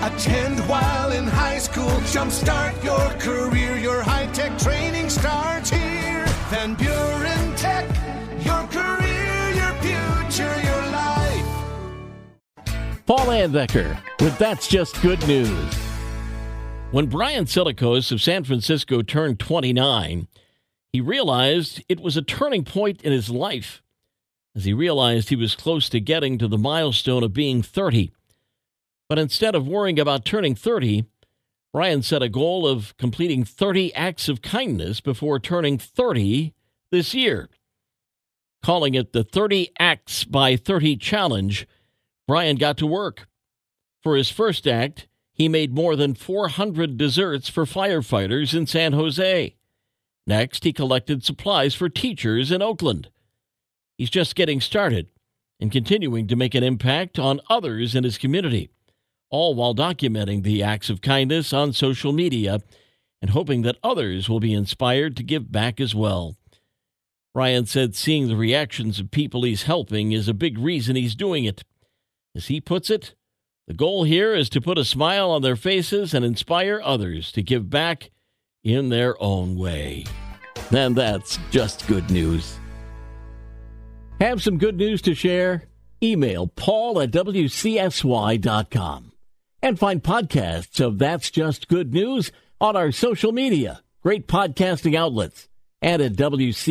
Attend while in high school. Jumpstart your career. Your high tech training starts here. Van Buren Tech. Your career, your future, your life. Paul Layendecker with That's Just Good News. When Brian Silikos of San Francisco turned 29, he realized it was a turning point in his life as he realized he was close to getting to the milestone of being 30. But instead of worrying about turning 30, Brian set a goal of completing 30 acts of kindness before turning 30 this year. Calling it the 30 Acts by 30 Challenge, Brian got to work. For his first act, he made more than 400 desserts for firefighters in San Jose. Next, he collected supplies for teachers in Oakland. He's just getting started and continuing to make an impact on others in his community all while documenting the acts of kindness on social media and hoping that others will be inspired to give back as well. Ryan said seeing the reactions of people he's helping is a big reason he's doing it. As he puts it, the goal here is to put a smile on their faces and inspire others to give back in their own way. And that's just good news. Have some good news to share? Email paul at wcsy.com and find podcasts of That's Just Good News on our social media, great podcasting outlets, and at WCSY.com.